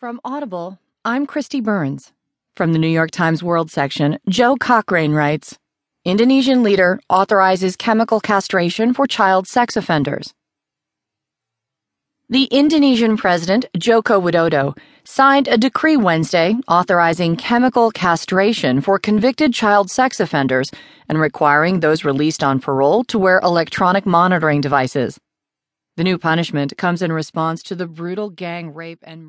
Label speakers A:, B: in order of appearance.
A: From Audible, I'm Kristi Burns. From the New York Times World section, Joe Cochrane writes Indonesian leader authorizes chemical castration for child sex offenders. The Indonesian president, Joko Widodo, signed a decree Wednesday authorizing chemical castration for convicted child sex offenders and requiring those released on parole to wear electronic monitoring devices. The new punishment comes in response to the brutal gang rape and murder.